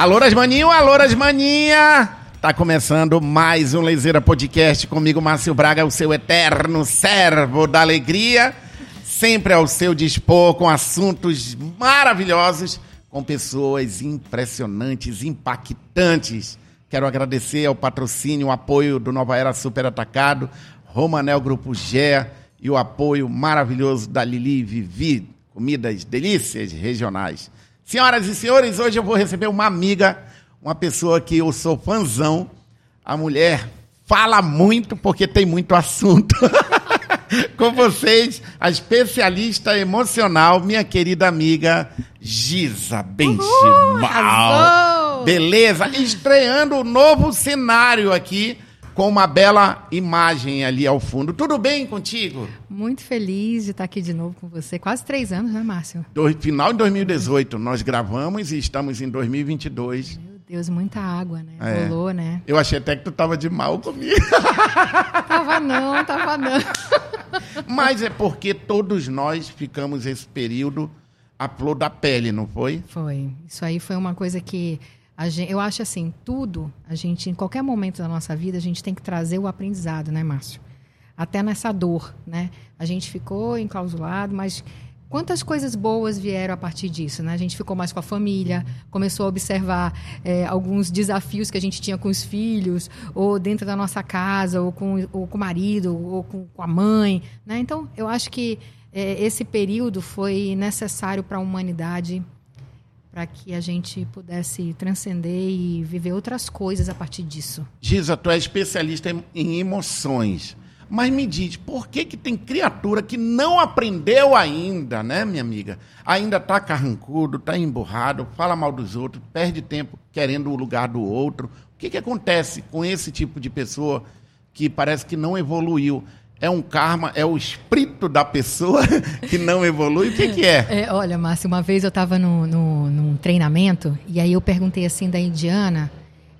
Alô, Rasmaninho, alô, Rasmaninha! Tá começando mais um Lezeira Podcast comigo, Márcio Braga, o seu eterno servo da alegria, sempre ao seu dispor com assuntos maravilhosos, com pessoas impressionantes, impactantes. Quero agradecer ao patrocínio, o apoio do Nova Era Super Atacado, Romanel Grupo Gé e o apoio maravilhoso da Lili Vivi, comidas delícias regionais. Senhoras e senhores, hoje eu vou receber uma amiga, uma pessoa que eu sou fãzão. A mulher fala muito porque tem muito assunto. Com vocês, a especialista emocional, minha querida amiga Giza Benchimal. Beleza? Estreando o um novo cenário aqui com uma bela imagem ali ao fundo. Tudo bem contigo? Muito feliz de estar aqui de novo com você. Quase três anos, né, Márcio? Do, final de 2018 nós gravamos e estamos em 2022. Meu Deus, muita água, né? É. Rolou, né? Eu achei até que tu tava de mal comigo. tava não, tava não. Mas é porque todos nós ficamos esse período a flor da pele, não foi? Foi. Isso aí foi uma coisa que Gente, eu acho assim, tudo, a gente, em qualquer momento da nossa vida, a gente tem que trazer o aprendizado, né, Márcio? Até nessa dor, né? A gente ficou enclausulado, mas quantas coisas boas vieram a partir disso, né? A gente ficou mais com a família, começou a observar é, alguns desafios que a gente tinha com os filhos, ou dentro da nossa casa, ou com, ou com o marido, ou com, com a mãe, né? Então, eu acho que é, esse período foi necessário para a humanidade para que a gente pudesse transcender e viver outras coisas a partir disso. Giza, tu é especialista em emoções. Mas me diz, por que, que tem criatura que não aprendeu ainda, né, minha amiga? Ainda está carrancudo, está emburrado, fala mal dos outros, perde tempo querendo o lugar do outro. O que, que acontece com esse tipo de pessoa que parece que não evoluiu? É um karma, é o espírito da pessoa que não evolui? O que, que é? é? Olha, Márcio, uma vez eu estava no, no, num treinamento e aí eu perguntei assim da indiana,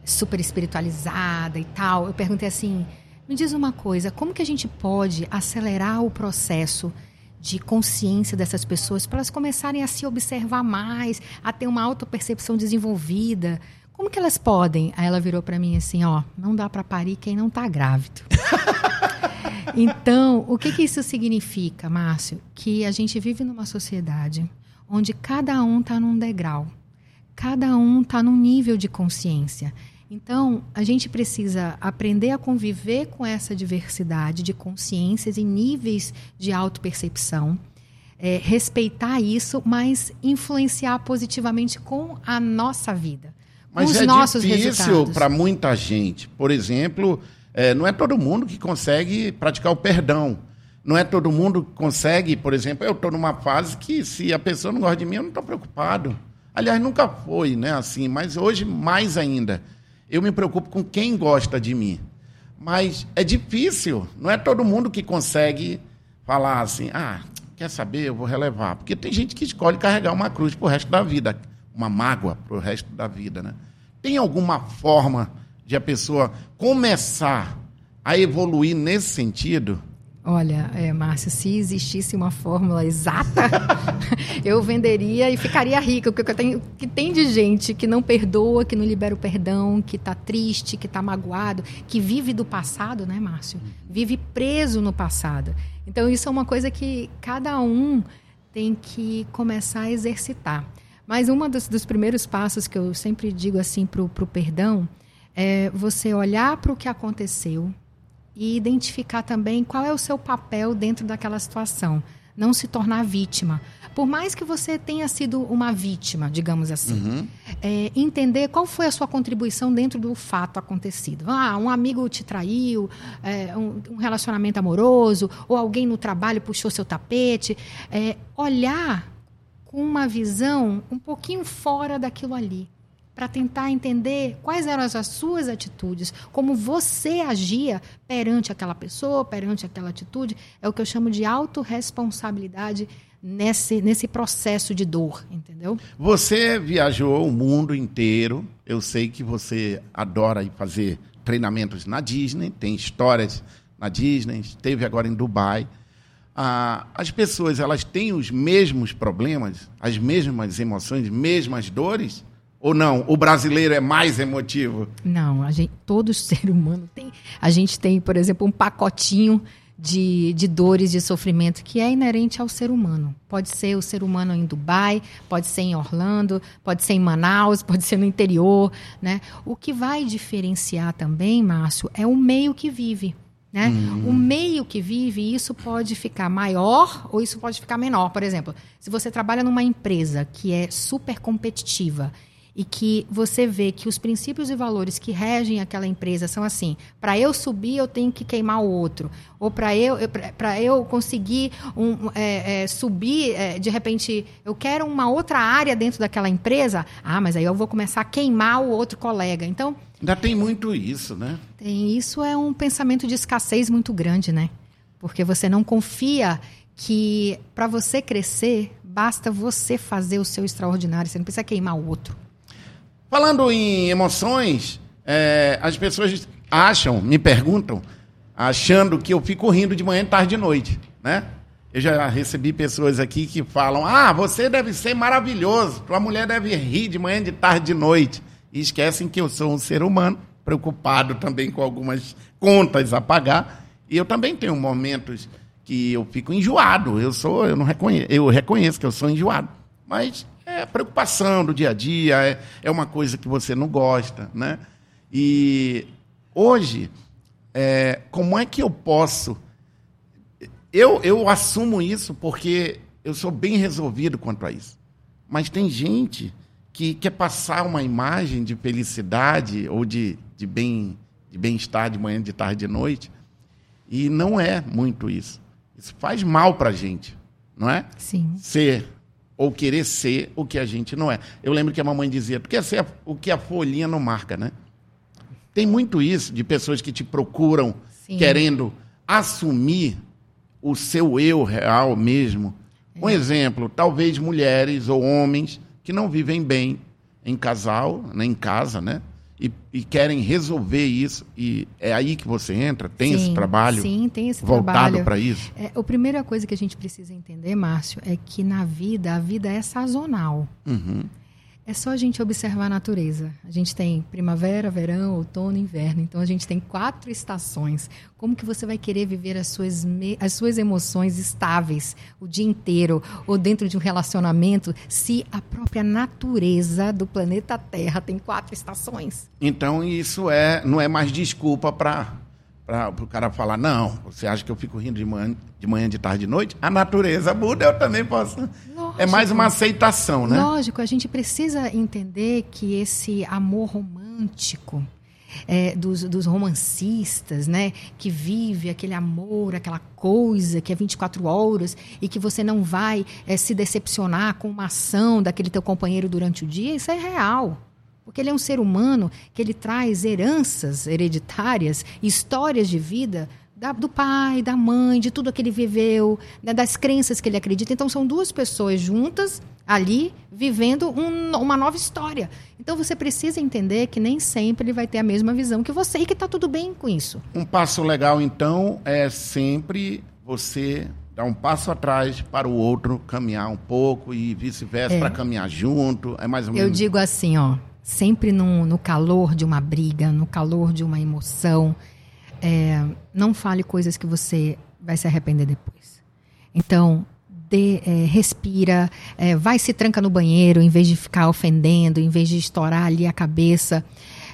super espiritualizada e tal. Eu perguntei assim: me diz uma coisa, como que a gente pode acelerar o processo de consciência dessas pessoas para elas começarem a se observar mais, a ter uma autopercepção desenvolvida? Como que elas podem? Aí ela virou para mim assim: ó, não dá para parir quem não está grávido. Então, o que, que isso significa, Márcio? Que a gente vive numa sociedade onde cada um está num degrau, cada um está num nível de consciência. Então, a gente precisa aprender a conviver com essa diversidade de consciências e níveis de autopercepção, é, respeitar isso, mas influenciar positivamente com a nossa vida. Mas é difícil para muita gente. Por exemplo, é, não é todo mundo que consegue praticar o perdão. Não é todo mundo que consegue, por exemplo, eu estou numa fase que se a pessoa não gosta de mim, eu não estou preocupado. Aliás, nunca foi, né, assim, mas hoje mais ainda. Eu me preocupo com quem gosta de mim. Mas é difícil, não é todo mundo que consegue falar assim, ah, quer saber, eu vou relevar. Porque tem gente que escolhe carregar uma cruz para o resto da vida, uma mágoa para o resto da vida, né? Tem alguma forma de a pessoa começar a evoluir nesse sentido? Olha, é, Márcio, se existisse uma fórmula exata, eu venderia e ficaria rica. Porque tenho, que tem de gente que não perdoa, que não libera o perdão, que está triste, que está magoado, que vive do passado, né, Márcio? Vive preso no passado. Então, isso é uma coisa que cada um tem que começar a exercitar. Mas um dos, dos primeiros passos que eu sempre digo assim para o perdão é você olhar para o que aconteceu e identificar também qual é o seu papel dentro daquela situação. Não se tornar vítima. Por mais que você tenha sido uma vítima, digamos assim, uhum. é, entender qual foi a sua contribuição dentro do fato acontecido. Ah, um amigo te traiu, é, um, um, relacionamento amoroso, ou alguém no trabalho puxou seu tapete. É, olhar com uma visão um pouquinho fora daquilo ali para tentar entender quais eram as suas atitudes, como você agia perante aquela pessoa, perante aquela atitude. É o que eu chamo de autorresponsabilidade nesse, nesse processo de dor, entendeu? Você viajou o mundo inteiro. Eu sei que você adora fazer treinamentos na Disney, tem histórias na Disney, esteve agora em Dubai. Ah, as pessoas elas têm os mesmos problemas, as mesmas emoções, mesmas dores? Ou não? O brasileiro é mais emotivo? Não, a gente, todo ser humano tem. A gente tem, por exemplo, um pacotinho de, de dores, de sofrimento que é inerente ao ser humano. Pode ser o ser humano em Dubai, pode ser em Orlando, pode ser em Manaus, pode ser no interior, né? O que vai diferenciar também, Márcio, é o meio que vive. Né? Hum. O meio que vive, isso pode ficar maior ou isso pode ficar menor. Por exemplo, se você trabalha numa empresa que é super competitiva e que você vê que os princípios e valores que regem aquela empresa são assim: para eu subir, eu tenho que queimar o outro. Ou para eu, para eu conseguir um, é, é, subir, é, de repente, eu quero uma outra área dentro daquela empresa. Ah, mas aí eu vou começar a queimar o outro colega. Então. Ainda tem muito isso, né? Tem. Isso é um pensamento de escassez muito grande, né? Porque você não confia que para você crescer, basta você fazer o seu extraordinário. Você não precisa queimar o outro. Falando em emoções, é, as pessoas acham, me perguntam, achando que eu fico rindo de manhã, tarde e noite, né? Eu já recebi pessoas aqui que falam: Ah, você deve ser maravilhoso, tua mulher deve rir de manhã, de tarde, de noite. E esquecem que eu sou um ser humano, preocupado também com algumas contas a pagar. E eu também tenho momentos que eu fico enjoado. Eu sou, eu não reconheço, eu reconheço que eu sou enjoado. Mas é preocupação do dia a dia, é, é uma coisa que você não gosta, né? E hoje, é, como é que eu posso... Eu, eu assumo isso porque eu sou bem resolvido quanto a isso. Mas tem gente que quer passar uma imagem de felicidade ou de, de bem de bem-estar de manhã, de tarde, de noite, e não é muito isso. Isso faz mal para a gente, não é? Sim. Ser ou querer ser o que a gente não é. Eu lembro que a mamãe dizia, tu quer ser o que a folhinha não marca, né? Tem muito isso de pessoas que te procuram Sim. querendo assumir o seu eu real mesmo. Um é. exemplo, talvez mulheres ou homens que não vivem bem em casal, nem né, em casa, né? E, e, querem resolver isso. E é aí que você entra? Tem sim, esse trabalho? Sim, tem esse voltado para isso? É, a primeira coisa que a gente precisa entender, Márcio, é que na vida, a vida é sazonal. Uhum. É só a gente observar a natureza. A gente tem primavera, verão, outono, inverno. Então a gente tem quatro estações. Como que você vai querer viver as suas, as suas emoções estáveis o dia inteiro ou dentro de um relacionamento se a própria natureza do planeta Terra tem quatro estações? Então isso é não é mais desculpa para para o cara falar, não, você acha que eu fico rindo de manhã, de manhã, de tarde, de noite? A natureza muda, eu também posso. Lógico, é mais uma aceitação, né? Lógico, a gente precisa entender que esse amor romântico é, dos, dos, romancistas, né? Que vive aquele amor, aquela coisa que é 24 horas e que você não vai é, se decepcionar com uma ação daquele teu companheiro durante o dia, isso é real. Porque ele é um ser humano que ele traz heranças hereditárias, histórias de vida da, do pai, da mãe, de tudo que ele viveu, né, das crenças que ele acredita. Então são duas pessoas juntas ali vivendo um, uma nova história. Então você precisa entender que nem sempre ele vai ter a mesma visão que você e que está tudo bem com isso. Um passo legal então é sempre você dar um passo atrás para o outro caminhar um pouco e vice-versa é. para caminhar junto. É mais ou menos. Eu digo assim, ó sempre no, no calor de uma briga, no calor de uma emoção. É, não fale coisas que você vai se arrepender depois. Então, é, respira, é, vai se tranca no banheiro em vez de ficar ofendendo, em vez de estourar ali a cabeça.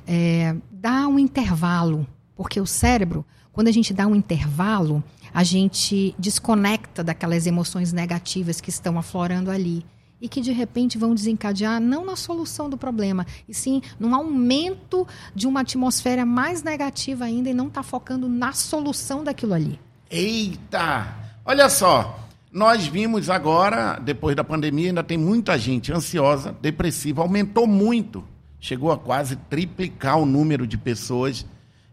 É, dá um intervalo, porque o cérebro, quando a gente dá um intervalo, a gente desconecta daquelas emoções negativas que estão aflorando ali e que de repente vão desencadear não na solução do problema, e sim num aumento de uma atmosfera mais negativa ainda e não está focando na solução daquilo ali. Eita! Olha só, nós vimos agora, depois da pandemia, ainda tem muita gente ansiosa, depressiva, aumentou muito. Chegou a quase triplicar o número de pessoas.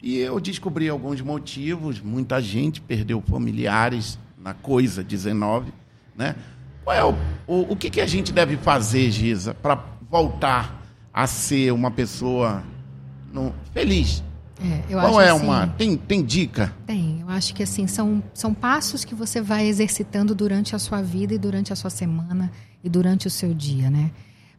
E eu descobri alguns motivos. Muita gente perdeu familiares na coisa 19, né? Qual é o, o, o que, que a gente deve fazer, Giza, para voltar a ser uma pessoa no, feliz? É, Qual é assim, uma. Tem, tem dica? Tem. Eu acho que assim, são, são passos que você vai exercitando durante a sua vida e durante a sua semana e durante o seu dia, né?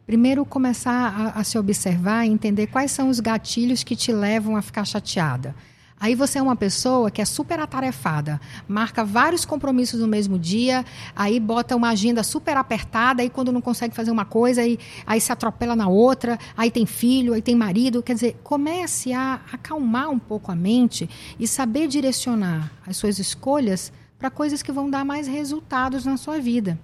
Primeiro, começar a, a se observar e entender quais são os gatilhos que te levam a ficar chateada. Aí você é uma pessoa que é super atarefada, marca vários compromissos no mesmo dia, aí bota uma agenda super apertada, aí quando não consegue fazer uma coisa, aí, aí se atropela na outra, aí tem filho, aí tem marido. Quer dizer, comece a acalmar um pouco a mente e saber direcionar as suas escolhas para coisas que vão dar mais resultados na sua vida.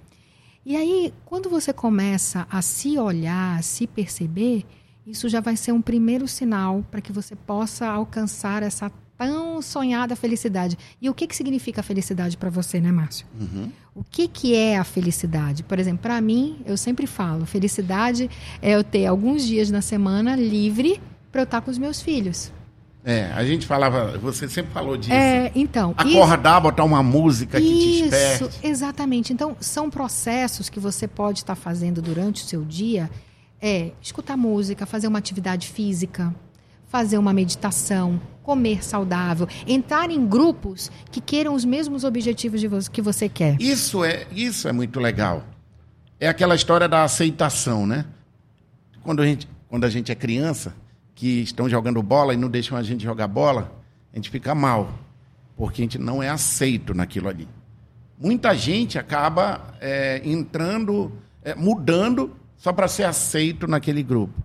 E aí, quando você começa a se olhar, a se perceber, isso já vai ser um primeiro sinal para que você possa alcançar essa tão sonhada felicidade. E o que, que significa a felicidade para você, né, Márcio? Uhum. O que, que é a felicidade? Por exemplo, para mim, eu sempre falo, felicidade é eu ter alguns dias na semana livre para eu estar com os meus filhos. É, a gente falava, você sempre falou disso. É, então. Acordar, isso, botar uma música que te desperte. Isso, exatamente. Então, são processos que você pode estar fazendo durante o seu dia. É escutar música, fazer uma atividade física, fazer uma meditação, comer saudável, entrar em grupos que queiram os mesmos objetivos de você, que você quer. Isso é, isso é muito legal. É aquela história da aceitação, né? Quando a gente, quando a gente é criança, que estão jogando bola e não deixam a gente jogar bola, a gente fica mal, porque a gente não é aceito naquilo ali. Muita gente acaba é, entrando, é, mudando só para ser aceito naquele grupo,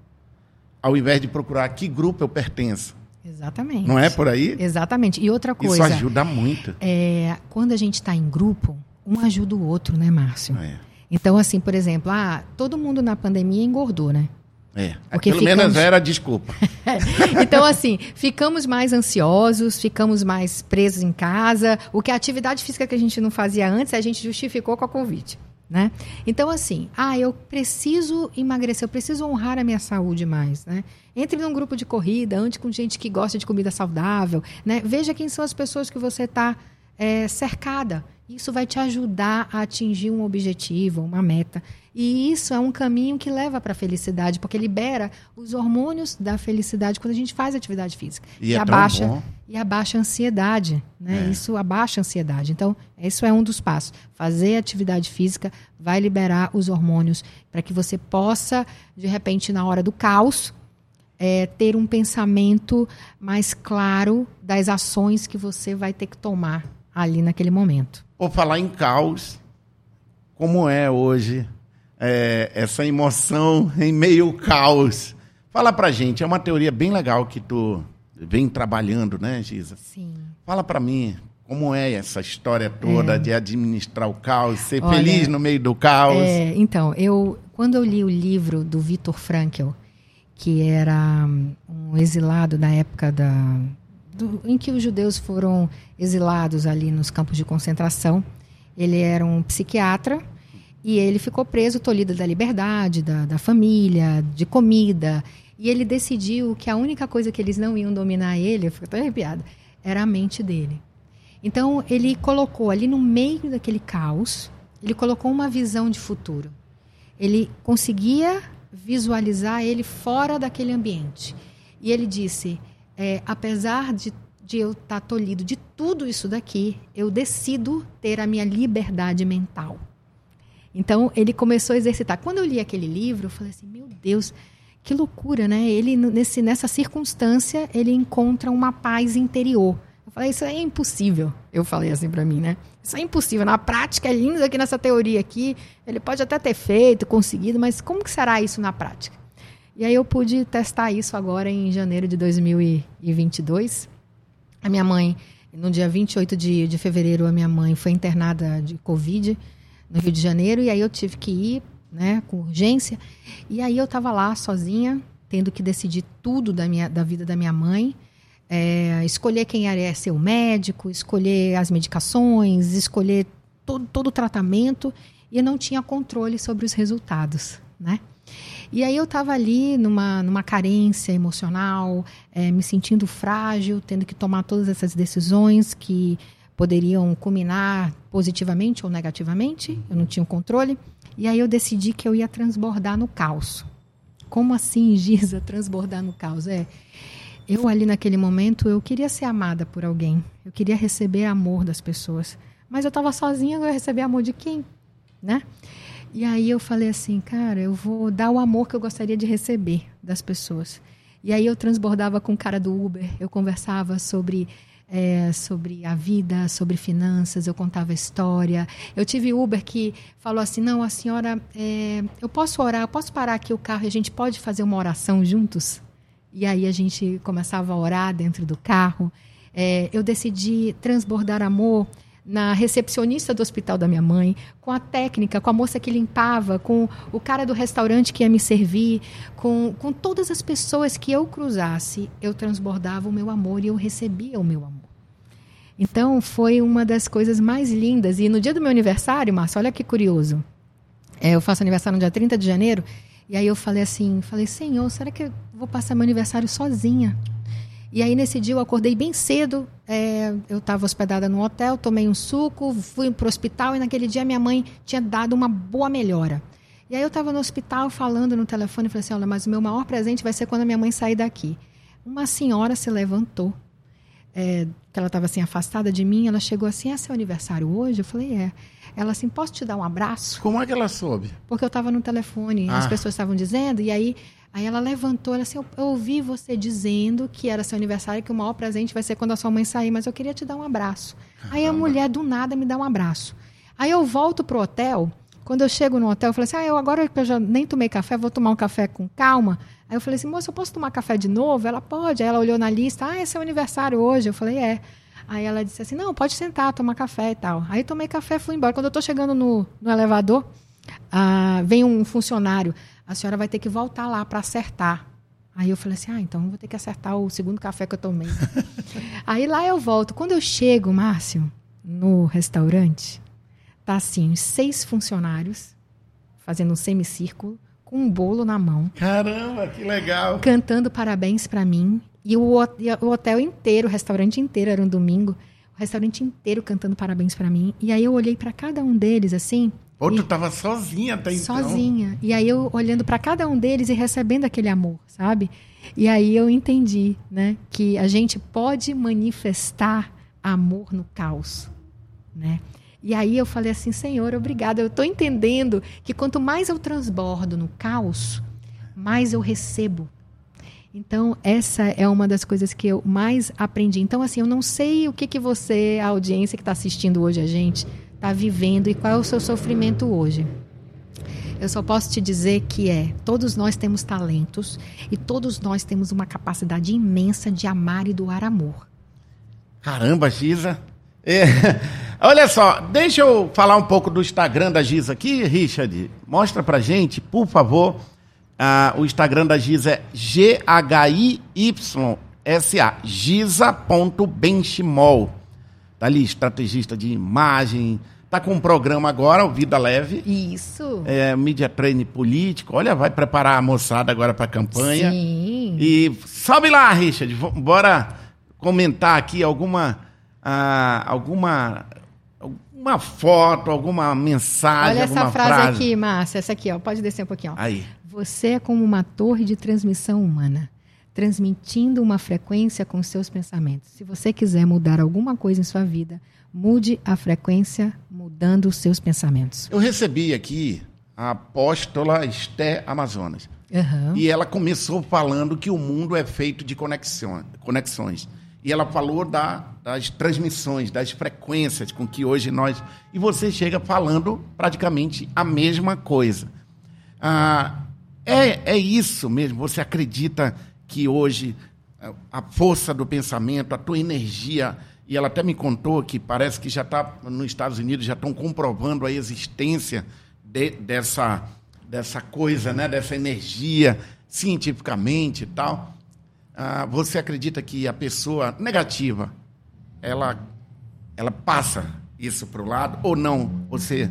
ao invés de procurar que grupo eu pertenço. Exatamente. Não é por aí? Exatamente. E outra coisa. Isso ajuda muito. É, quando a gente está em grupo, um ajuda o outro, né, Márcio? É. Então, assim, por exemplo, ah, todo mundo na pandemia engordou, né? É, Porque pelo ficamos... menos era desculpa. então, assim, ficamos mais ansiosos, ficamos mais presos em casa. O que a atividade física que a gente não fazia antes, a gente justificou com a Covid. Né? Então, assim, ah, eu preciso emagrecer, eu preciso honrar a minha saúde mais. Né? Entre num grupo de corrida, ande com gente que gosta de comida saudável. Né? Veja quem são as pessoas que você está é, cercada. Isso vai te ajudar a atingir um objetivo, uma meta. E isso é um caminho que leva para a felicidade, porque libera os hormônios da felicidade quando a gente faz atividade física. E, e é abaixa bom. E abaixa a ansiedade, né? É. Isso abaixa a ansiedade. Então, isso é um dos passos. Fazer atividade física vai liberar os hormônios para que você possa, de repente, na hora do caos, é, ter um pensamento mais claro das ações que você vai ter que tomar ali naquele momento. Por falar em caos, como é hoje é, essa emoção em meio ao caos. Fala pra gente, é uma teoria bem legal que tu vem trabalhando, né, Giza? Sim. Fala pra mim, como é essa história toda é. de administrar o caos, ser Olha, feliz no meio do caos? É, então, eu quando eu li o livro do Viktor Frankl, que era um exilado na época da, do, em que os judeus foram exilados ali nos campos de concentração, ele era um psiquiatra e ele ficou preso, tolhido da liberdade, da, da família, de comida. E ele decidiu que a única coisa que eles não iam dominar ele, eu fico até arrepiada, era a mente dele. Então ele colocou ali no meio daquele caos, ele colocou uma visão de futuro. Ele conseguia visualizar ele fora daquele ambiente. E ele disse: é, apesar de, de eu estar tolhido de tudo isso daqui, eu decido ter a minha liberdade mental. Então ele começou a exercitar. Quando eu li aquele livro, eu falei assim: meu Deus, que loucura, né? Ele nesse, nessa circunstância ele encontra uma paz interior. Eu falei: isso é impossível. Eu falei assim para mim, né? Isso é impossível. Na prática é lindo aqui nessa teoria aqui. Ele pode até ter feito, conseguido, mas como que será isso na prática? E aí eu pude testar isso agora em janeiro de 2022. A minha mãe, no dia 28 de, de fevereiro, a minha mãe foi internada de Covid no Rio de Janeiro, e aí eu tive que ir, né, com urgência. E aí eu estava lá sozinha, tendo que decidir tudo da, minha, da vida da minha mãe. É, escolher quem ser o médico, escolher as medicações, escolher todo, todo o tratamento, e não tinha controle sobre os resultados, né? E aí eu estava ali numa, numa carência emocional, é, me sentindo frágil, tendo que tomar todas essas decisões que poderiam culminar positivamente ou negativamente, eu não tinha controle. E aí eu decidi que eu ia transbordar no caos. Como assim, Giza, transbordar no caos? É, eu ali naquele momento, eu queria ser amada por alguém. Eu queria receber amor das pessoas. Mas eu estava sozinha, eu ia receber amor de quem? Né? E aí eu falei assim, cara, eu vou dar o amor que eu gostaria de receber das pessoas. E aí eu transbordava com o cara do Uber, eu conversava sobre é, sobre a vida, sobre finanças, eu contava história. Eu tive Uber que falou assim: não, a senhora, é, eu posso orar, eu posso parar aqui o carro e a gente pode fazer uma oração juntos? E aí a gente começava a orar dentro do carro. É, eu decidi transbordar amor na recepcionista do hospital da minha mãe, com a técnica, com a moça que limpava, com o cara do restaurante que ia me servir, com, com todas as pessoas que eu cruzasse, eu transbordava o meu amor e eu recebia o meu amor. Então foi uma das coisas mais lindas. E no dia do meu aniversário, Márcio, olha que curioso. É, eu faço aniversário no dia 30 de janeiro. E aí eu falei assim, falei, Senhor, será que eu vou passar meu aniversário sozinha? E aí, nesse dia, eu acordei bem cedo. É, eu estava hospedada no hotel, tomei um suco, fui para o hospital e naquele dia minha mãe tinha dado uma boa melhora. E aí eu estava no hospital falando no telefone falei assim: olha, mas o meu maior presente vai ser quando a minha mãe sair daqui. Uma senhora se levantou, é, que ela estava assim afastada de mim, ela chegou assim: é seu aniversário hoje? Eu falei: é. Ela assim: posso te dar um abraço? Como é que ela soube? Porque eu estava no telefone, ah. as pessoas estavam dizendo, e aí Aí ela levantou, ela assim, eu, eu, ouvi você dizendo que era seu aniversário, que o maior presente vai ser quando a sua mãe sair, mas eu queria te dar um abraço. Aí a mulher do nada me dá um abraço. Aí eu volto pro hotel, quando eu chego no hotel, eu falei assim, ah, eu agora que eu já nem tomei café, vou tomar um café com calma. Aí eu falei assim, moça, eu posso tomar café de novo? Ela pode. Aí ela olhou na lista, ah, é seu aniversário hoje. Eu falei, é. Aí ela disse assim, não, pode sentar, tomar café e tal. Aí tomei café, fui embora. Quando eu estou chegando no, no elevador, ah, vem um funcionário, a senhora vai ter que voltar lá para acertar. Aí eu falei assim, ah, então vou ter que acertar o segundo café que eu tomei. Aí lá eu volto. Quando eu chego, Márcio, no restaurante, tá assim, seis funcionários fazendo um semicírculo, com um bolo na mão. Caramba, que legal! Cantando parabéns para mim. E o, o hotel inteiro, o restaurante inteiro, era um domingo, o restaurante inteiro cantando parabéns para mim. E aí eu olhei para cada um deles assim, Pô, tu tava sozinha até então. Sozinha. E aí eu olhando para cada um deles e recebendo aquele amor, sabe? E aí eu entendi, né, que a gente pode manifestar amor no caos, né? E aí eu falei assim, Senhor, obrigada. Eu estou entendendo que quanto mais eu transbordo no caos, mais eu recebo. Então, essa é uma das coisas que eu mais aprendi. Então, assim, eu não sei o que, que você, a audiência que está assistindo hoje a gente, está vivendo e qual é o seu sofrimento hoje. Eu só posso te dizer que é, todos nós temos talentos e todos nós temos uma capacidade imensa de amar e doar amor. Caramba, Giza. É. Olha só, deixa eu falar um pouco do Instagram da Giza aqui, Richard. Mostra pra gente, por favor. Ah, o Instagram da Giza é G-H-I-Y-S-A, giza.benchimol. Tá ali, estrategista de imagem. Tá com um programa agora, o Vida Leve. Isso. É, media training político. Olha, vai preparar a moçada agora para a campanha. Sim. E sobe lá, Richard. Bora comentar aqui alguma. Ah, alguma. Uma foto, alguma mensagem. Olha essa frase, frase, aqui, Márcia. Essa aqui, ó. Pode descer um pouquinho. Ó. Aí. Você é como uma torre de transmissão humana transmitindo uma frequência com seus pensamentos. Se você quiser mudar alguma coisa em sua vida, mude a frequência mudando os seus pensamentos. Eu recebi aqui a apóstola Esté Amazonas. Uhum. E ela começou falando que o mundo é feito de conexões. E ela falou da, das transmissões, das frequências com que hoje nós. E você chega falando praticamente a mesma coisa. Ah, é, é isso mesmo? Você acredita que hoje a força do pensamento, a tua energia, e ela até me contou que parece que já está nos Estados Unidos, já estão comprovando a existência de, dessa, dessa coisa, né, dessa energia, cientificamente e tal. Ah, você acredita que a pessoa negativa, ela, ela passa isso para o lado ou não? Você,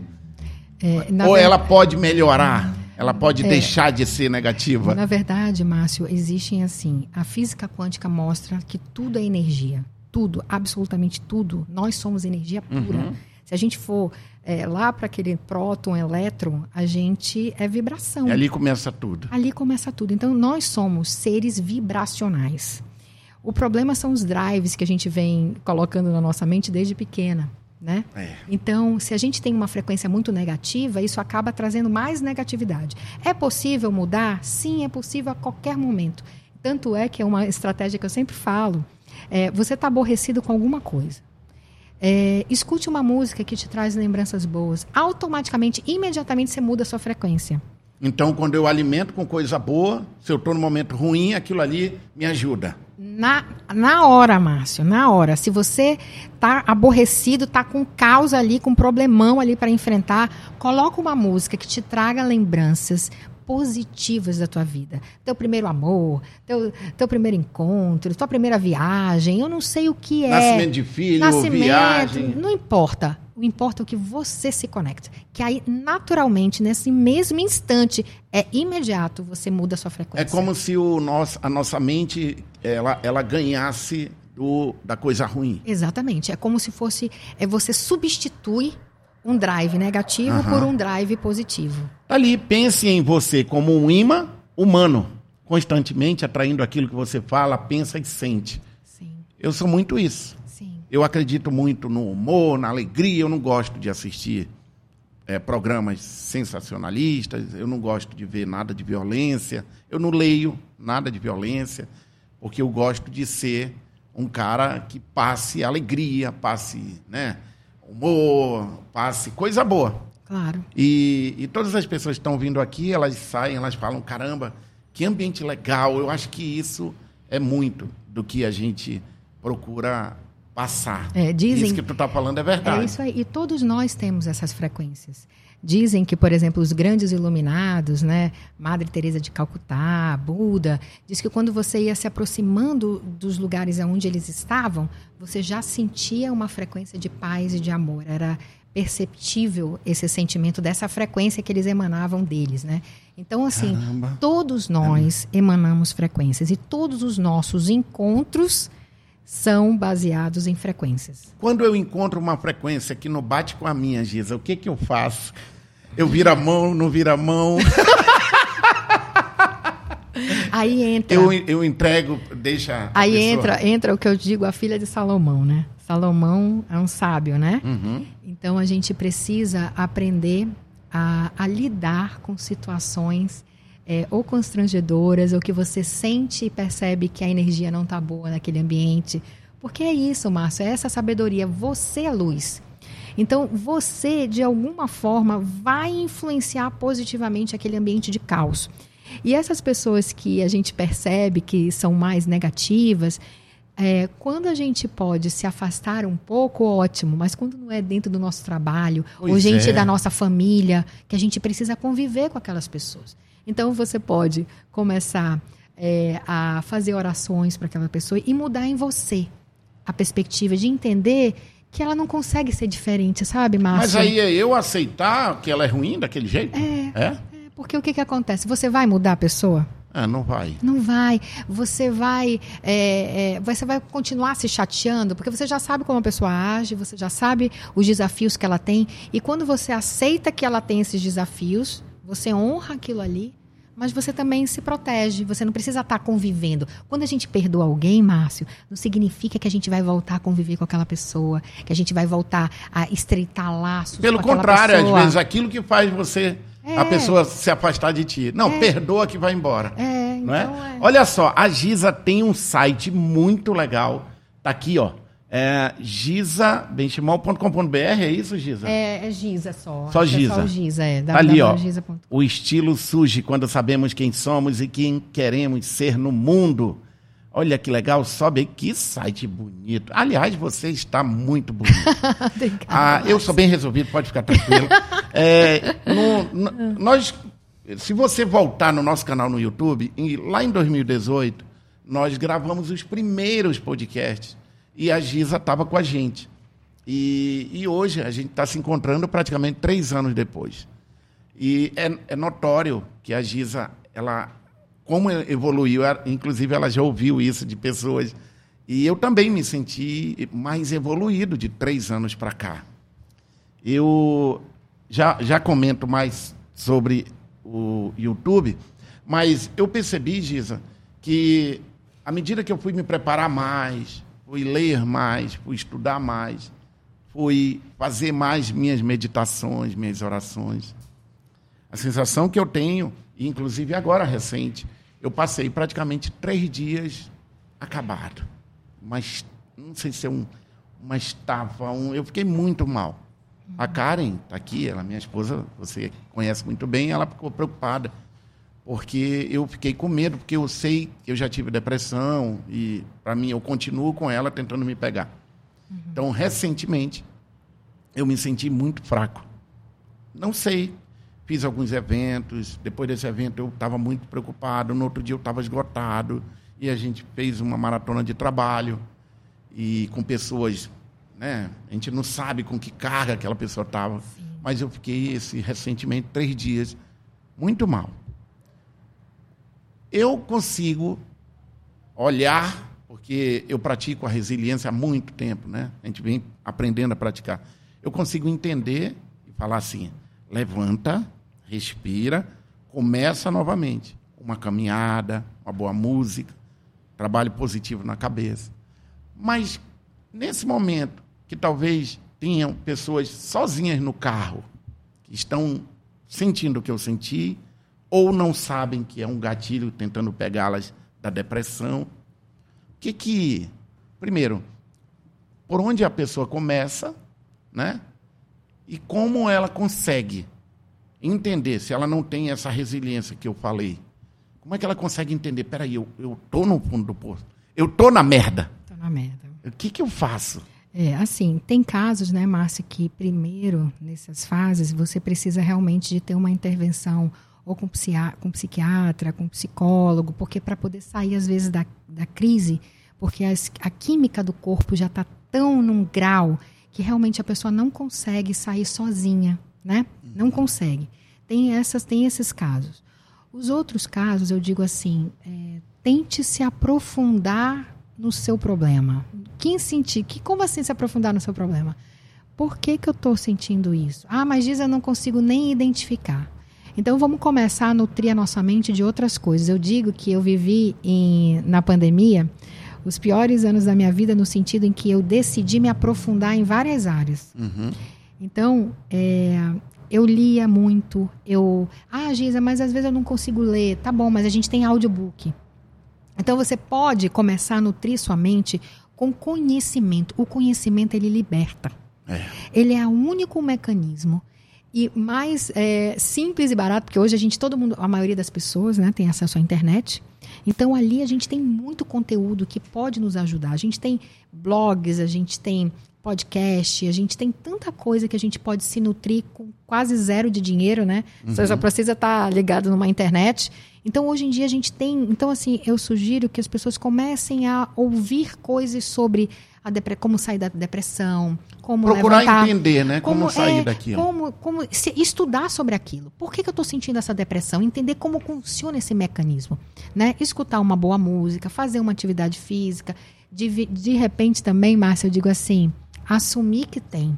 é, ou verdade... ela pode melhorar? Ela pode é, deixar de ser negativa? Na verdade, Márcio, existem assim. A física quântica mostra que tudo é energia. Tudo, absolutamente tudo. Nós somos energia pura. Uhum. Se a gente for é, lá para aquele próton, elétron, a gente é vibração. E ali começa tudo. Ali começa tudo. Então, nós somos seres vibracionais. O problema são os drives que a gente vem colocando na nossa mente desde pequena. Né? É. Então, se a gente tem uma frequência muito negativa, isso acaba trazendo mais negatividade. É possível mudar? Sim, é possível a qualquer momento. Tanto é que é uma estratégia que eu sempre falo. É, você está aborrecido com alguma coisa. É, escute uma música que te traz lembranças boas. Automaticamente, imediatamente, você muda a sua frequência. Então, quando eu alimento com coisa boa, se eu estou num momento ruim, aquilo ali me ajuda. Na, na hora, Márcio, na hora. Se você tá aborrecido, tá com causa ali, com problemão ali para enfrentar, coloca uma música que te traga lembranças positivas da tua vida. Teu primeiro amor, teu, teu primeiro encontro, tua primeira viagem, eu não sei o que é. Nascimento de filho, Nascimento, viagem. Não importa. O importa é o que você se conecta. Que aí, naturalmente, nesse mesmo instante, é imediato, você muda a sua É frequência. como se o nosso, a nossa mente ela, ela ganhasse do, da coisa ruim. Exatamente. É como se fosse. É você substitui um drive negativo Aham. por um drive positivo. Ali, pense em você como um imã humano, constantemente atraindo aquilo que você fala, pensa e sente. Sim, Eu sou muito isso. sim. Eu acredito muito no humor, na alegria. Eu não gosto de assistir eh, programas sensacionalistas. Eu não gosto de ver nada de violência. Eu não leio nada de violência, porque eu gosto de ser um cara que passe alegria, passe né, humor, passe coisa boa. Claro. E, e todas as pessoas que estão vindo aqui, elas saem, elas falam, caramba, que ambiente legal. Eu acho que isso é muito do que a gente procura passar. É, dizem- Isso que tu está falando é verdade. É isso aí. E todos nós temos essas frequências. Dizem que, por exemplo, os grandes iluminados, né, Madre Teresa de Calcutá, Buda, diz que quando você ia se aproximando dos lugares onde eles estavam, você já sentia uma frequência de paz e de amor. Era perceptível esse sentimento dessa frequência que eles emanavam deles, né? Então, assim, Caramba. todos nós emanamos frequências e todos os nossos encontros são baseados em frequências. Quando eu encontro uma frequência que não bate com a minha, Giza, o que, que eu faço? Eu viro a mão, não viro a mão, Aí entra, eu, eu entrego, deixa. aí pessoa- entra, entra o que eu digo, a filha de Salomão, né? Salomão é um sábio, né? Uhum. Então a gente precisa aprender a, a lidar com situações é, ou constrangedoras, ou que você sente e percebe que a energia não está boa naquele ambiente. Porque é isso, Márcio, é essa sabedoria. Você é luz. Então, você, de alguma forma, vai influenciar positivamente aquele ambiente de caos. E essas pessoas que a gente percebe que são mais negativas, é, quando a gente pode se afastar um pouco, ótimo, mas quando não é dentro do nosso trabalho, ou Pois gente é. da nossa família, que a gente precisa conviver com aquelas pessoas. Então você pode começar é, a fazer orações para aquela pessoa e mudar em você a perspectiva de entender que ela não consegue ser diferente, sabe, Márcio? Mas aí é eu aceitar que ela é ruim daquele jeito? É. É? É, Porque o que, que acontece? Você vai mudar a pessoa? Ah, não vai. Não vai. Você vai, é, é, você vai continuar se chateando, porque você já sabe como a pessoa age, você já sabe os desafios que ela tem. E quando você aceita que ela tem esses desafios, você honra aquilo ali, mas você também se protege. Você não precisa estar convivendo. Quando a gente perdoa alguém, Márcio, não significa que a gente vai voltar a conviver com aquela pessoa, que a gente vai voltar a estreitar laços Pelo contrário, às pessoa. vezes aquilo que faz você, É. a pessoa se afastar de ti. Não, perdoa que vai embora. É, não é? então é. Olha só, a Giza tem um site muito legal. Tá aqui, ó. É gizabenchimol.com.br, é isso, Giza? É, é Giza só. Só que é Giza. só Giza, é. Tá ali, ó. O estilo surge quando sabemos quem somos e quem queremos ser no mundo. Olha que legal, sobe aí. Que site bonito. Aliás, você está muito bonito. Ah, eu sou bem resolvido, pode ficar tranquilo. É, no- no- nós, se você voltar no nosso canal no YouTube, em- lá em 2018, nós gravamos os primeiros podcasts e a Giza estava com a gente. E, e hoje a gente está se encontrando praticamente três anos depois. E é, é notório que a Giza, ela, como evoluiu, inclusive ela já ouviu isso de pessoas. E eu também me senti mais evoluído de três anos para cá. Eu já, já comento mais sobre o YouTube, mas eu percebi, Giza, que à medida que eu fui me preparar mais, fui ler mais, fui estudar mais, fui fazer mais minhas meditações, minhas orações. A sensação que eu tenho, inclusive agora recente, eu passei praticamente três dias acabado. Mas não sei se é um, uma estafa, um, eu fiquei muito mal. A Karen está aqui, ela, minha esposa, você conhece muito bem, ela ficou preocupada porque eu fiquei com medo, porque eu sei que eu já tive depressão e para mim eu continuo com ela tentando me pegar. Uhum. Então, recentemente, eu me senti muito fraco. Não sei. Fiz alguns eventos. Depois desse evento, eu estava muito preocupado. No outro dia, eu estava esgotado. E a gente fez uma maratona de trabalho. E com pessoas. Né? A gente não sabe com que carga aquela pessoa estava. Mas eu fiquei, esse, recentemente, três dias muito mal. Eu consigo olhar porque eu pratico a resiliência há muito tempo, né? A gente vem aprendendo a praticar. Eu consigo entender e falar assim: levanta, respira, começa novamente. Uma caminhada, uma boa música, trabalho positivo na cabeça. Mas nesse momento que talvez tenham pessoas sozinhas no carro, que estão sentindo o que eu senti, ou não sabem que é um gatilho tentando pegá-las da depressão, que que primeiro, por onde a pessoa começa, né? E como ela consegue entender se ela não tem essa resiliência que eu falei. Como é que ela consegue entender? Peraí, eu, eu tô no fundo do poço. Eu tô na merda. Tô na merda. O que, que eu faço? É, assim, tem casos, né, Márcia, que primeiro, nessas fases, você precisa realmente de ter uma intervenção ou com, com psiquiatra, com psicólogo, porque para poder sair, às vezes, da, da crise, porque as, a química do corpo já está tão num grau que realmente a pessoa não consegue sair sozinha, né? Não consegue. Tem, essas, tem esses casos. Os outros casos, eu digo assim, é, tente se aprofundar no seu problema. Quem sentir, que, como assim se aprofundar no seu problema? Por que, que eu estou sentindo isso? Ah, mas diz eu não consigo nem identificar. Então vamos começar a nutrir a nossa mente de outras coisas. Eu digo que eu vivi em, na pandemia os piores anos da minha vida no sentido em que eu decidi me aprofundar em várias áreas. Uhum. Então, é, eu lia muito. Eu, ah, Giza, mas às vezes eu não consigo ler. Tá bom, mas a gente tem audiobook. Então você pode começar a nutrir sua mente com conhecimento. O conhecimento ele liberta. É. Ele é o único mecanismo e mais é, simples e barato, porque hoje a gente, todo mundo, a maioria das pessoas, né, tem acesso à internet. Então ali a gente tem muito conteúdo que pode nos ajudar. A gente tem blogs, a gente tem podcast, a gente tem tanta coisa que a gente pode se nutrir com quase zero de dinheiro, né? Uhum. Você só precisa estar ligado numa internet. Então hoje em dia a gente tem, então assim, eu sugiro que as pessoas comecem a ouvir coisas sobre depre como sair da depressão, como procurar levantar, entender, né, como, como sair é, daquilo, como, como se, estudar sobre aquilo. Por que, que eu estou sentindo essa depressão? Entender como funciona esse mecanismo, né? Escutar uma boa música, fazer uma atividade física, de, de repente também, Márcia, eu digo assim, assumir que tem.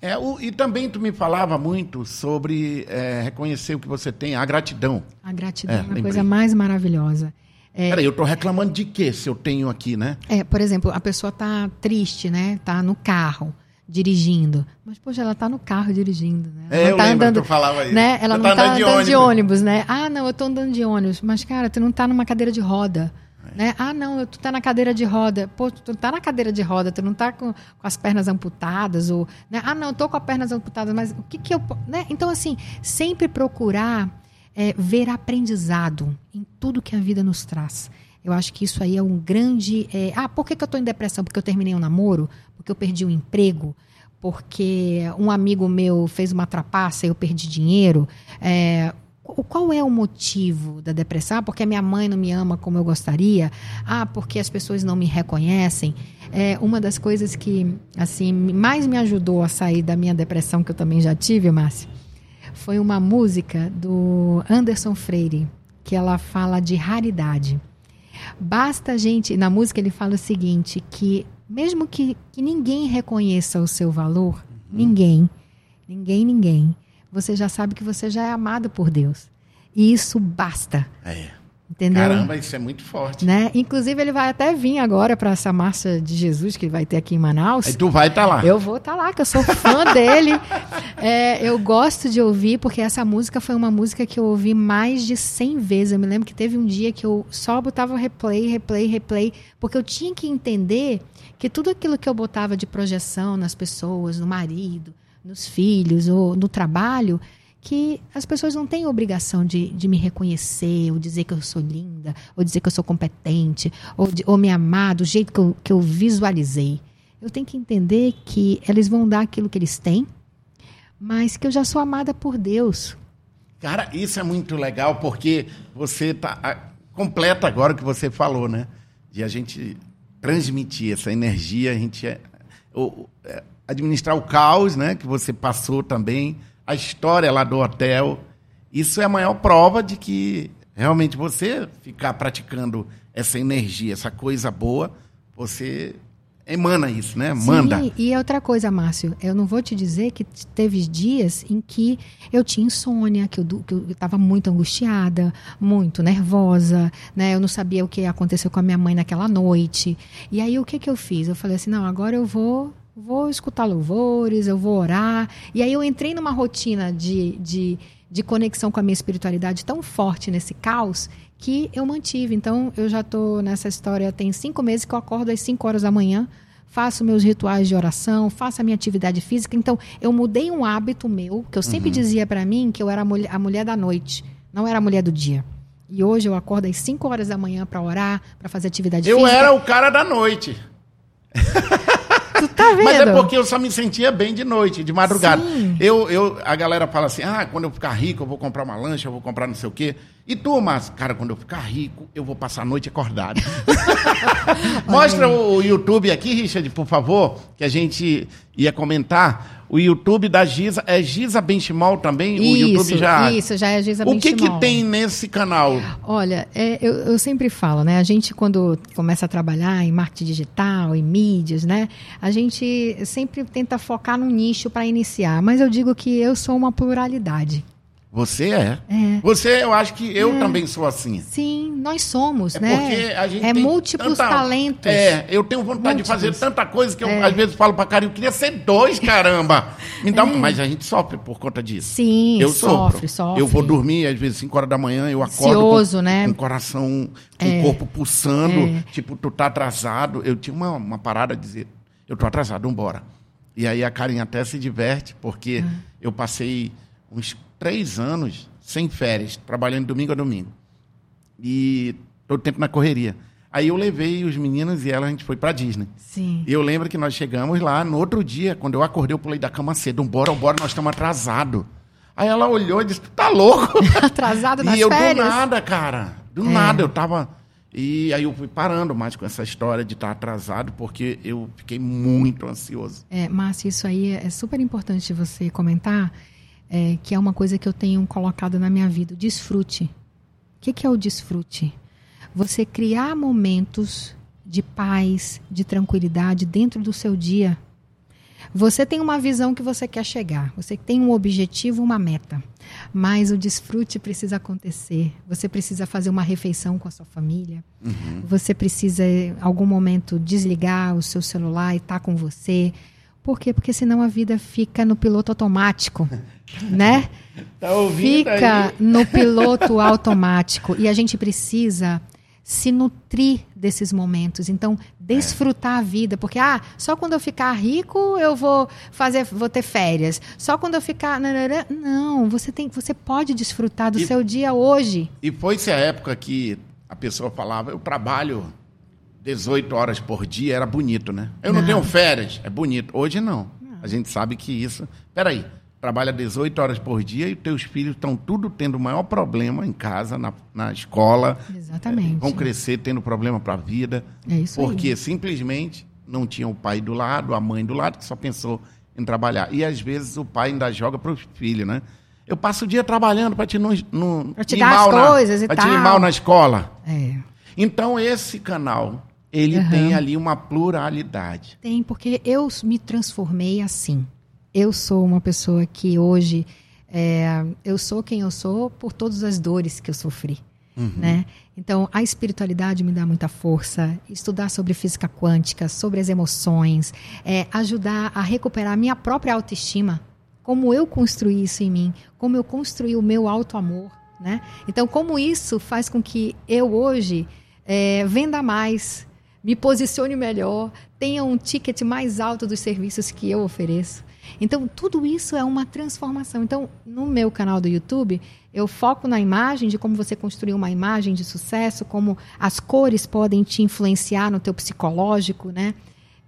É, o, e também tu me falava muito sobre é, reconhecer o que você tem, a gratidão. A gratidão é, é a coisa mais maravilhosa. É, Peraí, eu estou reclamando de quê se eu tenho aqui, né? É, por exemplo, a pessoa está triste, né? Está no carro dirigindo. Mas, poxa, ela está no carro dirigindo, né? Ela é, eu tá lembro andando, que eu falava isso. Né? Ela você não está tá andando, de, ônibus. de ônibus, né? Ah, não, eu estou andando de ônibus. Mas, cara, tu não está numa cadeira de roda. É. Né? Ah, não, tu tá na cadeira de roda. Pô, tu tá na cadeira de roda, tu não tá com, com as pernas amputadas ou, né? Ah, não, eu tô com as pernas amputadas, mas o que que eu, né? Então assim, sempre procurar é, ver aprendizado em tudo que a vida nos traz. Eu acho que isso aí é um grande. É, ah, por que, que eu estou em depressão? Porque eu terminei um namoro? Porque eu perdi um emprego? Porque um amigo meu fez uma trapaça e eu perdi dinheiro? É, qual é o motivo da depressão? Ah, porque a minha mãe não me ama como eu gostaria? Ah, porque as pessoas não me reconhecem? É uma das coisas que assim mais me ajudou a sair da minha depressão que eu também já tive, Márcia, foi uma música do Anderson Freire que ela fala de raridade. Basta a gente, na música ele fala o seguinte, que mesmo que, que ninguém reconheça o seu valor, uhum. ninguém, ninguém, ninguém, você já sabe que você já é amado por Deus. E isso basta. É. Entendeu? Caramba, isso é muito forte. Né? Inclusive, ele vai até vir agora para essa marcha de Jesus que vai ter aqui em Manaus. Aí tu vai estar tá lá. Eu vou estar tá lá, que eu sou fã dele. É, eu gosto de ouvir, porque essa música foi uma música que eu ouvi mais de 100 vezes. Eu me lembro que teve um dia que eu só botava replay, replay, replay, porque eu tinha que entender que tudo aquilo que eu botava de projeção nas pessoas, no marido, nos filhos ou no trabalho que as pessoas não têm obrigação de, de me reconhecer, ou dizer que eu sou linda, ou dizer que eu sou competente, ou, de, ou me amar do jeito que eu, que eu visualizei. Eu tenho que entender que eles vão dar aquilo que eles têm, mas que eu já sou amada por Deus. Cara, isso é muito legal, porque você tá completa agora o que você falou, né? De a gente transmitir essa energia, a gente é, é, administrar o caos, né? Que você passou também a história lá do hotel. Isso é a maior prova de que realmente você ficar praticando essa energia, essa coisa boa, você emana isso, né? Manda. Sim, e outra coisa, Márcio, eu não vou te dizer que teve dias em que eu tinha insônia, que eu estava muito angustiada, muito nervosa, né? Eu não sabia o que aconteceu com a minha mãe naquela noite. E aí o que que eu fiz? Eu falei assim, não, agora eu vou vou escutar louvores, eu vou orar. E aí eu entrei numa rotina de, de, de conexão com a minha espiritualidade tão forte nesse caos que eu mantive. Então eu já estou nessa história tem cinco meses que eu acordo às 5 horas da manhã, faço meus rituais de oração, faço a minha atividade física. Então eu mudei um hábito meu, que eu sempre uhum. dizia para mim que eu era a mulher, a mulher da noite, não era a mulher do dia. E hoje eu acordo às 5 horas da manhã para orar, para fazer atividade eu física. Eu era o cara da noite. Tu tá vendo? Mas é porque eu só me sentia bem de noite, de madrugada. Eu, eu, a galera fala assim: ah, quando eu ficar rico, eu vou comprar uma lancha, eu vou comprar não sei o quê. E tu, mas, cara, quando eu ficar rico, eu vou passar a noite acordado. Mostra o YouTube aqui, Richard, por favor, que a gente ia comentar. O YouTube da Giza. É Giza Benchimol também? Isso, o YouTube já. Isso, já é Giza Benchimol. O que, que tem nesse canal? Olha, é, eu, eu, sempre falo, né? A gente, quando começa a trabalhar em marketing digital, em mídias, né? A gente sempre tenta focar num nicho para iniciar. Mas eu digo que eu sou uma pluralidade. Você é. é. Você, eu acho que eu é. também sou assim. Sim, nós somos, é né? Porque a gente é múltiplos tanta, talentos. É, eu tenho vontade múltiplos. de fazer tanta coisa que eu é. às vezes falo pra cara, eu queria ser dois, caramba. Me dá, é. mas a gente sofre por conta disso. Sim, eu sofre, sofre. Eu vou dormir às vezes 5 horas da manhã, eu acordo Cioso, com, né? com o coração, com o é. corpo pulsando, tipo, tu tá atrasado. Eu tinha uma, uma parada de dizer, eu tô atrasado, vambora. E aí a Karen até se diverte, porque ah. eu passei uns três anos sem férias, trabalhando domingo a domingo. E todo tempo na correria. Aí eu levei os meninos e ela, a gente foi pra Disney. Sim. E eu lembro que nós chegamos lá, no outro dia, quando eu acordei, eu pulei da cama cedo. Bora, bora, nós estamos atrasados. Aí ela olhou e disse, tu tá louco? Atrasado nas E eu férias? do nada, cara. Do é. nada, eu tava... E aí eu fui parando mais com essa história de estar atrasado, porque eu fiquei muito ansioso. É, Márcio, isso aí é super importante você comentar, é, que é uma coisa que eu tenho colocado na minha vida, desfrute. O que, que é o desfrute? Você criar momentos de paz, de tranquilidade dentro do seu dia. Você tem uma visão que você quer chegar, você tem um objetivo, uma meta, mas o desfrute precisa acontecer. Você precisa fazer uma refeição com a sua família, uhum. você precisa, em algum momento, desligar o seu celular e estar tá com você. Por quê? Porque senão a vida fica no piloto automático. né? Tá Fica aí? no piloto automático e a gente precisa se nutrir desses momentos. Então, desfrutar a vida, porque ah, só quando eu ficar rico eu vou fazer, vou ter férias. Só quando eu ficar não, você tem, você pode desfrutar do e, seu dia hoje. E foi-se a época que a pessoa falava, eu trabalho 18 horas por dia, era bonito, né? Eu não, não tenho férias, é bonito. Hoje não. não. A gente sabe que isso. Peraí, trabalha 18 horas por dia e teus filhos estão tudo tendo o maior problema em casa, na, na escola. Exatamente. É, vão crescer tendo problema para a vida. É isso Porque aí. simplesmente não tinha o pai do lado, a mãe do lado, que só pensou em trabalhar. E às vezes o pai ainda joga para os filhos, né? Eu passo o dia trabalhando para te, não, não, pra te dar as coisas na, e pra tal. te ir mal na escola. É. Então esse canal, ele uhum. tem ali uma pluralidade. Tem, porque eu me transformei assim eu sou uma pessoa que hoje é, eu sou quem eu sou por todas as dores que eu sofri. Uhum. Né? Então, a espiritualidade me dá muita força. Estudar sobre física quântica, sobre as emoções, é, ajudar a recuperar a minha própria autoestima. Como eu construí isso em mim, como eu construí o meu auto-amor. Né? Então, como isso faz com que eu hoje é, venda mais, me posicione melhor, tenha um ticket mais alto dos serviços que eu ofereço. Então, tudo isso é uma transformação. Então, no meu canal do YouTube, eu foco na imagem, de como você construir uma imagem de sucesso, como as cores podem te influenciar no teu psicológico, né?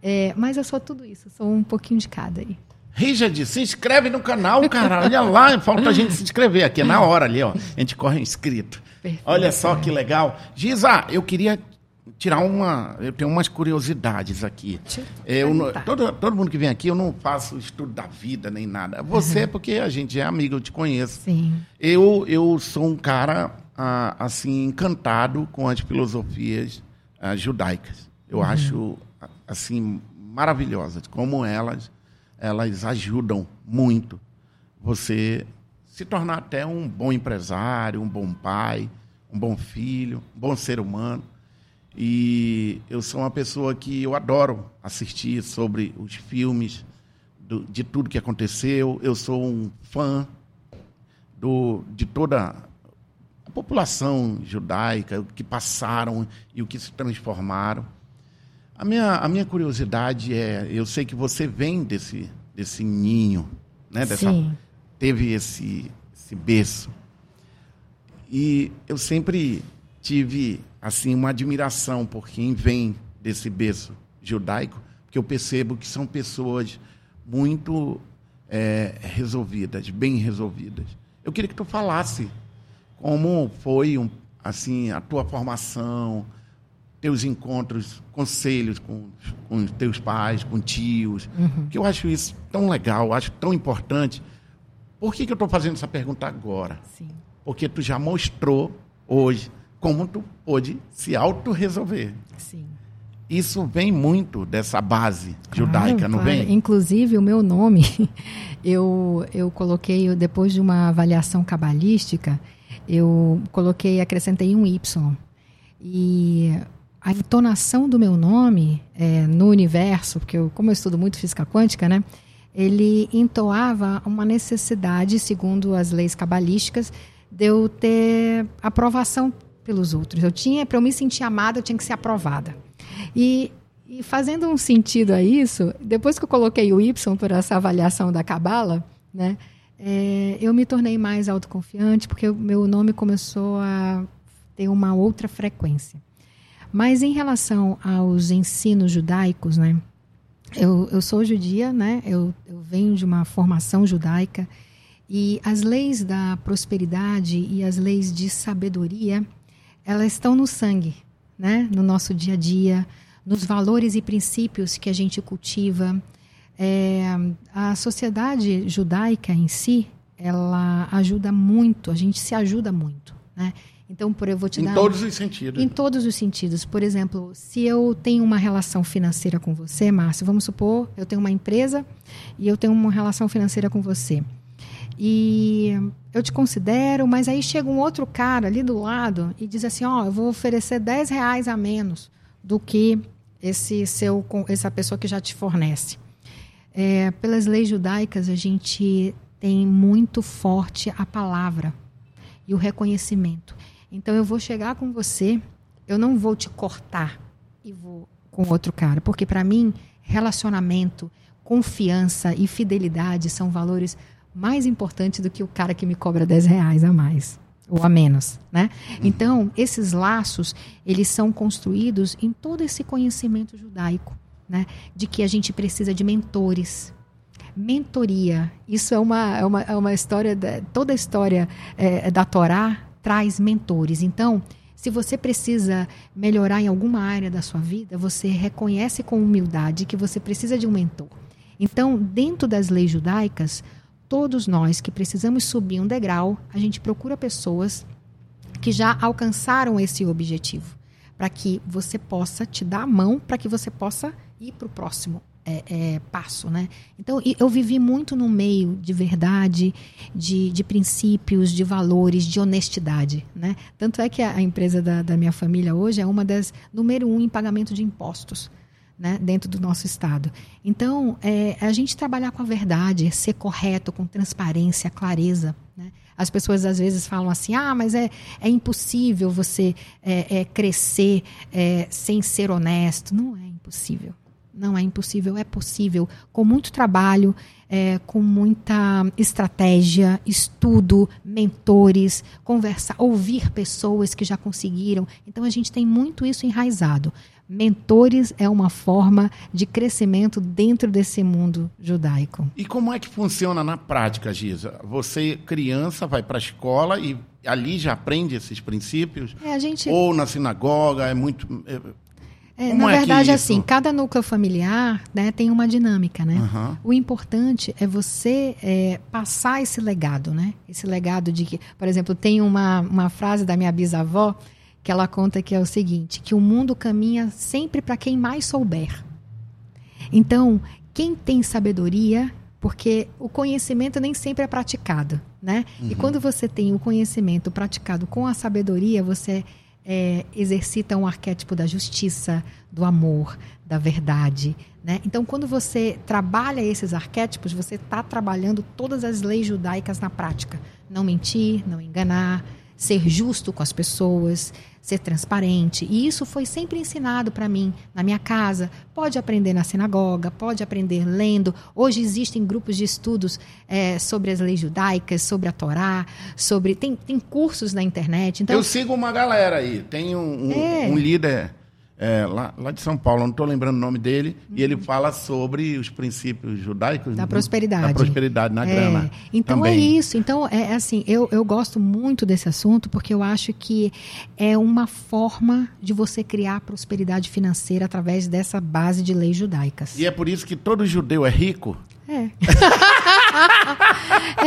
É, mas eu sou tudo isso, sou um pouquinho de cada aí. Richard, se inscreve no canal, cara. Olha lá, falta a gente se inscrever aqui, é na hora ali, ó. A gente corre inscrito. Perfeito. Olha só que legal. Giza, eu queria tirar uma. Eu tenho umas curiosidades aqui. Eu, todo, todo mundo que vem aqui, eu não faço estudo da vida nem nada. Você, uhum. porque a gente é amigo, eu te conheço. Sim. Eu, eu sou um cara, ah, assim, encantado com as filosofias ah, judaicas. Eu uhum. acho, assim, maravilhosas. Como elas, elas ajudam muito você se tornar até um bom empresário, um bom pai, um bom filho, um bom ser humano. E eu sou uma pessoa que eu adoro assistir sobre os filmes, do, de tudo que aconteceu. Eu sou um fã do, de toda a população judaica, o que passaram e o que se transformaram. A minha, a minha curiosidade é, eu sei que você vem desse, desse ninho, né? Dessa, Sim. teve esse, esse berço. E eu sempre tive assim uma admiração por quem vem desse berço judaico, porque eu percebo que são pessoas muito é, resolvidas, bem resolvidas. Eu queria que tu falasse como foi um, assim a tua formação, teus encontros, conselhos com, com teus pais, com tios, uhum. que eu acho isso tão legal, acho tão importante. Por que, que eu estou fazendo essa pergunta agora? Sim. Porque tu já mostrou hoje como tu pôde se autorresolver. Sim. Isso vem muito dessa base judaica, claro, não claro. vem? Inclusive, o meu nome, eu, eu coloquei, depois de uma avaliação cabalística, eu coloquei, acrescentei um Y. E a entonação do meu nome é, no universo, porque eu, como eu estudo muito física quântica, né, ele entoava uma necessidade, segundo as leis cabalísticas, de eu ter aprovação pelos outros. Eu tinha, para eu me sentir amada, eu tinha que ser aprovada. E, e fazendo um sentido a isso, depois que eu coloquei o Y por essa avaliação da Cabala, né, é, eu me tornei mais autoconfiante, porque o meu nome começou a ter uma outra frequência. Mas em relação aos ensinos judaicos, né, eu, eu sou judia, né, eu, eu venho de uma formação judaica, e as leis da prosperidade e as leis de sabedoria, elas estão no sangue, né? no nosso dia a dia, nos valores e princípios que a gente cultiva. É, a sociedade judaica em si, ela ajuda muito, a gente se ajuda muito. Né? Então, por eu vou te em dar. Em todos os sentidos. Em todos os sentidos. Por exemplo, se eu tenho uma relação financeira com você, Márcio, vamos supor, eu tenho uma empresa e eu tenho uma relação financeira com você. E eu te considero, mas aí chega um outro cara ali do lado e diz assim, ó, oh, eu vou oferecer 10 reais a menos do que esse seu, essa pessoa que já te fornece. É, pelas leis judaicas, a gente tem muito forte a palavra e o reconhecimento. Então, eu vou chegar com você, eu não vou te cortar e vou com outro cara, porque para mim, relacionamento, confiança e fidelidade são valores mais importante do que o cara que me cobra 10 reais a mais ou a menos, né? Então, esses laços, eles são construídos em todo esse conhecimento judaico, né? De que a gente precisa de mentores. Mentoria, isso é uma, é uma, é uma história, da, toda a história é, da Torá traz mentores. Então, se você precisa melhorar em alguma área da sua vida, você reconhece com humildade que você precisa de um mentor. Então, dentro das leis judaicas, todos nós que precisamos subir um degrau, a gente procura pessoas que já alcançaram esse objetivo, para que você possa te dar a mão, para que você possa ir para o próximo é, é, passo, né? Então, eu vivi muito no meio de verdade, de, de princípios, de valores, de honestidade, né? Tanto é que a, empresa da, da, minha família hoje é uma das número um em pagamento de impostos. Né, dentro do nosso estado. Então, é, a gente trabalhar com a verdade, ser correto, com transparência, clareza. Né? As pessoas às vezes falam assim: ah, mas é, é impossível você é, é, crescer é, sem ser honesto. Não é impossível. Não é impossível, é possível. Com muito trabalho, é, com muita estratégia, estudo, mentores, conversar, ouvir pessoas que já conseguiram. Então a gente tem muito isso enraizado. Mentores é uma forma de crescimento dentro desse mundo judaico. E como é que funciona na prática, Giza? Você, criança, vai para a escola e ali já aprende esses princípios? É, gente... Ou na sinagoga, é muito... É, é, na é verdade, assim, cada núcleo familiar né, tem uma dinâmica, né? Uhum. O importante é você é, passar esse legado, né? Esse legado de que, por exemplo, tem uma, uma frase da minha bisavó que ela conta que é o seguinte, que o mundo caminha sempre para quem mais souber. Então, quem tem sabedoria, porque o conhecimento nem sempre é praticado, né? Uhum. E quando você tem o conhecimento praticado com a sabedoria, você é, exercita um arquétipo da justiça, do amor, da verdade. Né? Então, quando você trabalha esses arquétipos, você está trabalhando todas as leis judaicas na prática. Não mentir, não enganar, ser justo com as pessoas, ser transparente. E isso foi sempre ensinado para mim na minha casa. Pode aprender na sinagoga, pode aprender lendo. Hoje existem grupos de estudos é, sobre as leis judaicas, sobre a Torá, sobre tem, tem cursos na internet. Então eu sigo uma galera aí. Tem um, um, é. um líder é, lá, lá, de São Paulo, não estou lembrando o nome dele, uhum. e ele fala sobre os princípios judaicos da prosperidade, da prosperidade na é, grana. Então também. é isso. Então é, é assim, eu, eu gosto muito desse assunto porque eu acho que é uma forma de você criar prosperidade financeira através dessa base de leis judaicas. E é por isso que todo judeu é rico. É.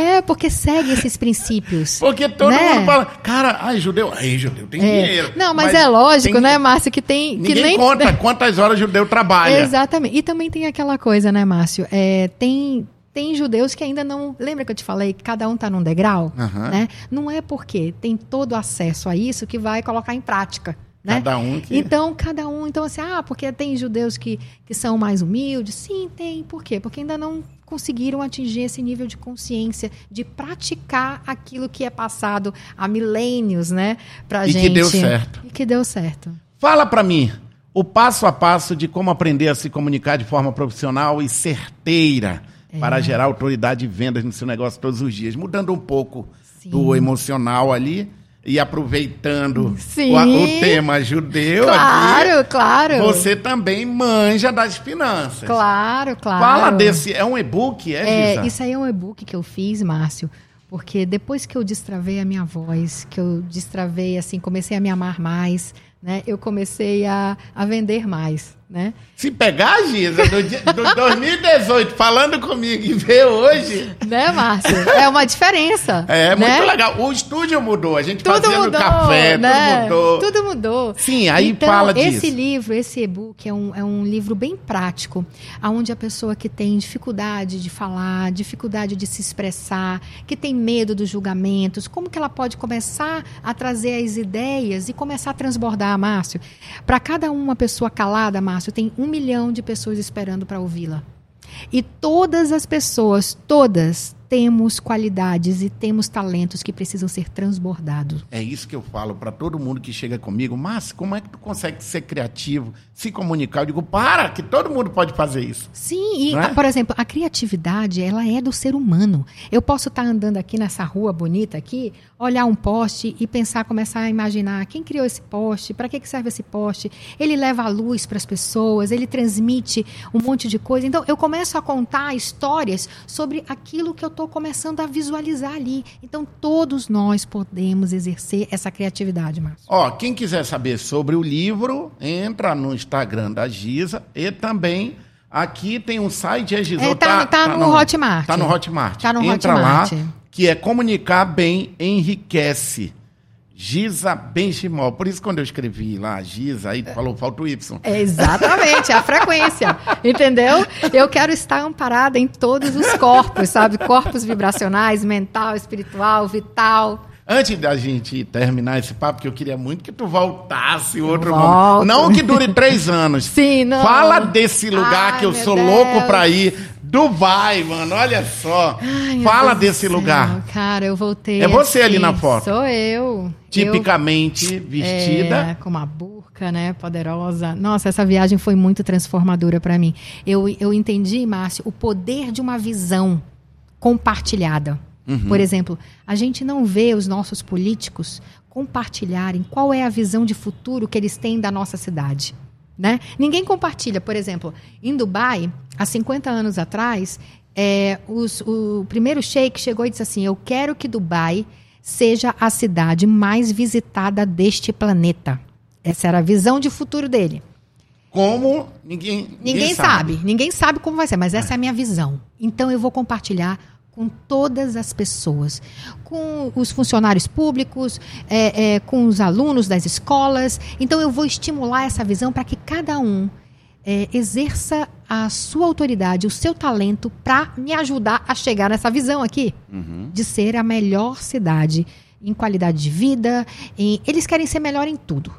é, porque segue esses princípios. Porque todo né? mundo fala, cara, ai, judeu, ai, judeu tem é. dinheiro. Não, mas, mas é lógico, tem... né, Márcio, que tem. Ninguém que nem... conta quantas horas judeu trabalha. Exatamente. E também tem aquela coisa, né, Márcio? É, tem. Tem judeus que ainda não. Lembra que eu te falei que cada um está num degrau? Uhum. Né? Não é porque tem todo acesso a isso que vai colocar em prática. Né? Cada um que... Então, cada um. Então, assim, ah, porque tem judeus que, que são mais humildes. Sim, tem. Por quê? Porque ainda não conseguiram atingir esse nível de consciência, de praticar aquilo que é passado há milênios, né, pra e gente. E que deu certo. E que deu certo. Fala para mim o passo a passo de como aprender a se comunicar de forma profissional e certeira é. para gerar autoridade e vendas no seu negócio todos os dias, mudando um pouco Sim. do emocional ali e aproveitando o, o, tema judeu claro, aqui, claro. você também manja das finanças. Claro, claro. Fala desse, é um e-book, é, é Isso aí é um e-book que eu fiz, Márcio, porque depois que eu destravei a minha voz, que eu destravei, assim, comecei a me amar mais, né, eu comecei a, a vender mais né? Se pegar, Giza, do, do 2018 falando comigo e ver hoje. Né, Márcio? É uma diferença. É, né? muito legal. O estúdio mudou, a gente tudo fazendo mudou, café, né? tudo mudou. Tudo mudou. Sim, aí então, fala disso. Esse livro, esse e-book é um, é um livro bem prático, onde a pessoa que tem dificuldade de falar, dificuldade de se expressar, que tem medo dos julgamentos, como que ela pode começar a trazer as ideias e começar a transbordar, Márcio? Para cada uma pessoa calada, Márcio, Márcio, tem um milhão de pessoas esperando para ouvi-la. E todas as pessoas, todas, temos qualidades e temos talentos que precisam ser transbordados. É isso que eu falo para todo mundo que chega comigo. Mas como é que tu consegue ser criativo, se comunicar? Eu digo, para, que todo mundo pode fazer isso. Sim, e, é? por exemplo, a criatividade, ela é do ser humano. Eu posso estar andando aqui nessa rua bonita aqui, olhar um poste e pensar, começar a imaginar quem criou esse poste, para que serve esse poste. Ele leva a luz para as pessoas, ele transmite um monte de coisa. Então, eu começo a contar histórias sobre aquilo que eu estou começando a visualizar ali. Então, todos nós podemos exercer essa criatividade, Márcio. Ó, quem quiser saber sobre o livro, entra no Instagram da Giza e também aqui tem um site, é Giza? É, tá, tá, tá, no, no Hotmart. Tá no Hotmart. Tá no entra Hotmart. lá, que é Comunicar Bem Enriquece. Giza Benchimol. Por isso, quando eu escrevi lá, Giza, aí tu falou, falta o Y. É exatamente, é a frequência. Entendeu? Eu quero estar amparada em todos os corpos, sabe? Corpos vibracionais, mental, espiritual, vital. Antes da gente terminar esse papo, que eu queria muito que tu voltasse outro volto. momento. Não que dure três anos. Sim, não. Fala desse lugar Ai, que eu sou Deus. louco pra ir. Dubai, mano, olha só. Ai, Fala desse céu, lugar. Cara, eu voltei. É você ali assim, na foto. Sou eu. Tipicamente Eu, vestida. é, com uma burca, né? Poderosa. Nossa, essa viagem foi muito transformadora pra mim. Eu, eu entendi, Márcio, o poder de uma visão compartilhada. Uhum. Por exemplo, a gente não vê os nossos políticos compartilharem qual é a visão de futuro que eles têm da nossa cidade. Né? Ninguém compartilha. Por exemplo, em Dubai, há 50 anos atrás, é, os- o primeiro sheik chegou e disse assim: Eu quero que Dubai seja a cidade mais visitada deste planeta. Essa era a visão de futuro dele. Como ninguém, Ninguém sabe. ninguém sabe como vai ser, mas essa é a minha visão. Então eu vou compartilhar com todas as pessoas, com os funcionários públicos, é, é, com os alunos das escolas. Então eu vou estimular essa visão para que cada um é, exerça a sua autoridade, o seu talento para me ajudar a chegar nessa visão aqui Uhum. de ser a melhor cidade em qualidade de vida. em- Eles querem ser melhor em tudo.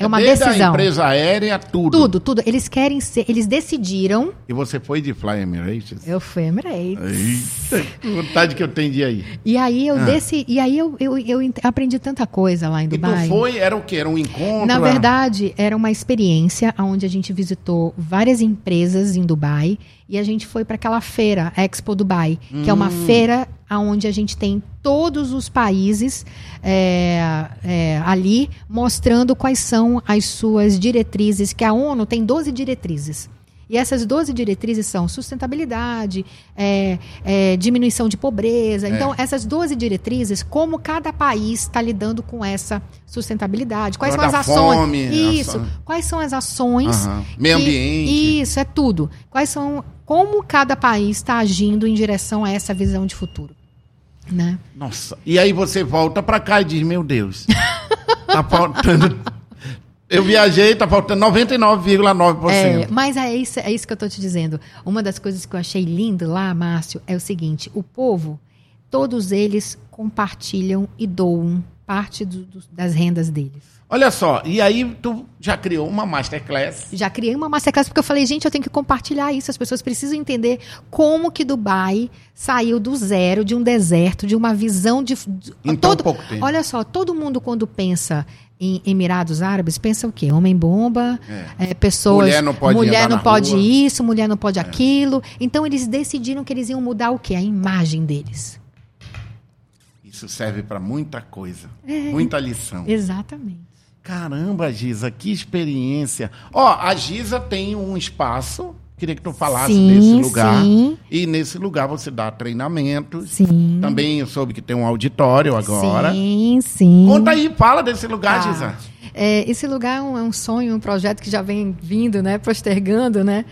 É uma Desde decisão. a empresa aérea, tudo. Tudo, tudo. Eles querem ser. Eles decidiram. E você foi de Fly Emirates? Eu fui Emirates. Eita, que vontade que eu tenho de ir. E aí eu Ah. desci. E aí eu, eu, eu aprendi tanta coisa lá em E Dubai. tu foi, era o quê? Era um encontro? Na verdade, era uma experiência onde a gente visitou várias empresas em Dubai e a gente foi para aquela feira, Expo Dubai, que é uma Hum. feira onde a gente tem todos os países é, é, ali mostrando quais são as suas diretrizes, que a ONU tem 12 diretrizes. E essas 12 diretrizes são sustentabilidade, é, é, diminuição de pobreza. É. Então, essas 12 diretrizes, como cada país está lidando com essa sustentabilidade, quais são Negócio as ações. fome, Isso. ação. Quais são as ações. Aham. Meio que- ambiente. Isso, é tudo. Quais são. Como cada país está agindo em direção a essa visão de futuro. Né? Nossa. E aí você volta pra cá e diz, meu Deus, tá faltando... Eu viajei, tá faltando 99,9%. É, mas é isso, é isso que eu tô te dizendo. Uma das coisas que eu achei lindo lá, Márcio, é o seguinte: o povo, todos eles compartilham e doam parte do- do- das rendas deles. Olha só, e aí tu já criou uma masterclass. Já criei uma masterclass porque eu falei, gente, eu tenho que compartilhar isso. As pessoas precisam entender como que Dubai saiu do zero, de um deserto, de uma visão de. Em tão pouco tempo. Olha só, todo mundo quando pensa em Emirados Árabes pensa o quê? Homem-bomba, É. é, pessoas. Mulher não pode mulher não pode rua. É. isso, mulher não pode aquilo. Então eles decidiram que eles iam mudar o quê? A imagem deles. Isso serve pra muita coisa, É. muita lição. Exatamente. Caramba, Giza, que experiência. Ó, a Giza tem um espaço, queria que tu falasse Sim, desse lugar. sim. E nesse lugar você dá treinamentos. Sim. Também eu soube que tem um auditório agora. Sim, sim. Conta aí, fala desse lugar, Tá. Giza. É, esse lugar é um, é um sonho, um projeto que já vem vindo, né, postergando, né?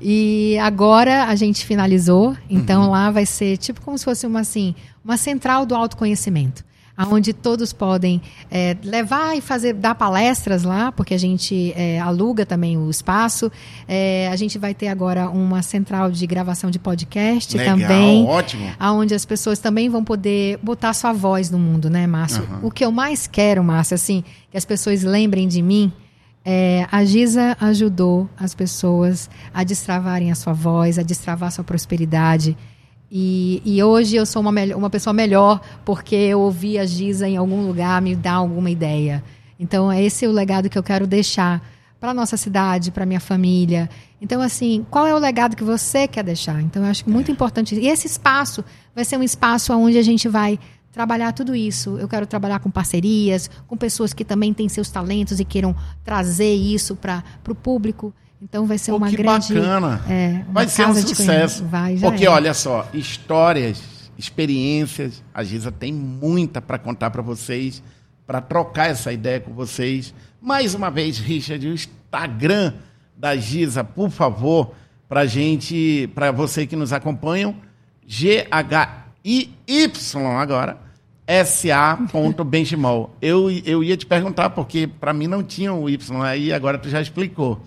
E agora a gente finalizou, então lá vai ser tipo como se fosse uma assim, uma central do autoconhecimento, aonde todos podem é, levar e fazer dar palestras lá, porque a gente é, aluga também o espaço. É, a gente vai ter agora uma central de gravação de podcast Legal, também ótimo. aonde as pessoas também vão poder botar sua voz no mundo, né, Márcio? Aham. O que eu mais quero, Márcio, assim, que as pessoas lembrem de mim, é, a Giza ajudou as pessoas a destravarem a sua voz, a destravar a sua prosperidade. E, e hoje eu sou uma, uma pessoa melhor porque eu ouvi a Giza em algum lugar me dar alguma ideia. Então, esse é o legado que eu quero deixar para nossa cidade, para minha família. Então, assim, qual é o legado que você quer deixar? Então, eu acho que muito importante. E esse espaço vai ser um espaço onde a gente vai trabalhar tudo isso. Eu quero trabalhar com parcerias, com pessoas que também têm seus talentos e queiram trazer isso para o público. Então, vai ser Pô, uma que grande. bacana. é, Vai ser um sucesso. Vai, Porque, é. olha só, histórias, experiências, a Giza tem muita para contar para vocês, para trocar essa ideia com vocês. Mais uma vez, Richard, o Instagram da Giza, por favor, para gente, para você que nos acompanham, G-H-I-Y agora, sa.benchimol. Eu, eu ia te perguntar, porque para mim não tinha o Y aí, agora tu já explicou.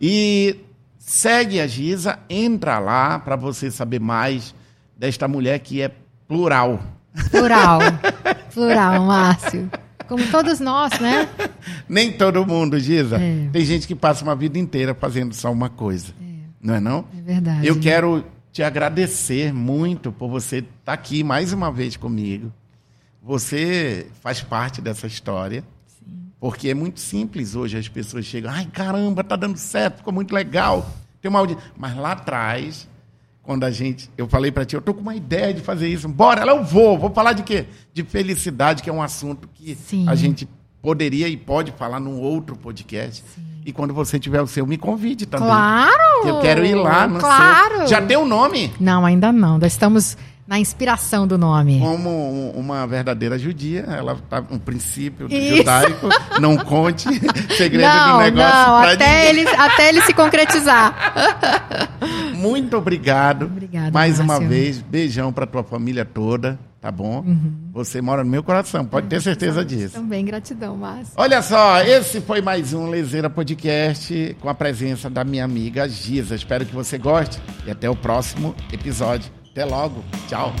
E segue a Giza, entra lá para você saber mais desta mulher que é plural. Plural. Plural, Márcio. Como todos nós, né? Nem todo mundo, Giza. É. Tem gente que passa uma vida inteira fazendo só uma coisa. Não é não? É verdade. Eu quero te agradecer muito por você estar aqui mais uma vez comigo. Você faz parte dessa história. Porque é muito simples hoje, as pessoas chegam, ai caramba, tá dando certo, ficou muito legal. Tem uma audiência. Mas lá atrás, quando a gente. Eu falei para ti, eu tô com uma ideia de fazer isso. Bora, ela eu vou. Vou falar de quê? De felicidade, que é um assunto que Sim. a gente poderia e pode falar num outro podcast. E quando você tiver o seu, me convide também. Claro! Que eu quero ir lá no Claro! seu. Já tem um nome? Não, ainda não. Nós estamos na inspiração do nome. Como um- uma verdadeira judia, ela tá um princípio do Isso. judaico. Não conte segredo do não, negócio não, até ninguém. ele, até ele se concretizar. Muito obrigado. Obrigada, Mais uma Márcio. vez, beijão pra tua família toda, tá bom? Você mora no meu coração, pode ter certeza disso. Também gratidão, Márcio. Olha só, esse foi mais um Lezeira Podcast com a presença da minha amiga Giza. Espero que você goste e até o próximo episódio. Até logo. Tchau.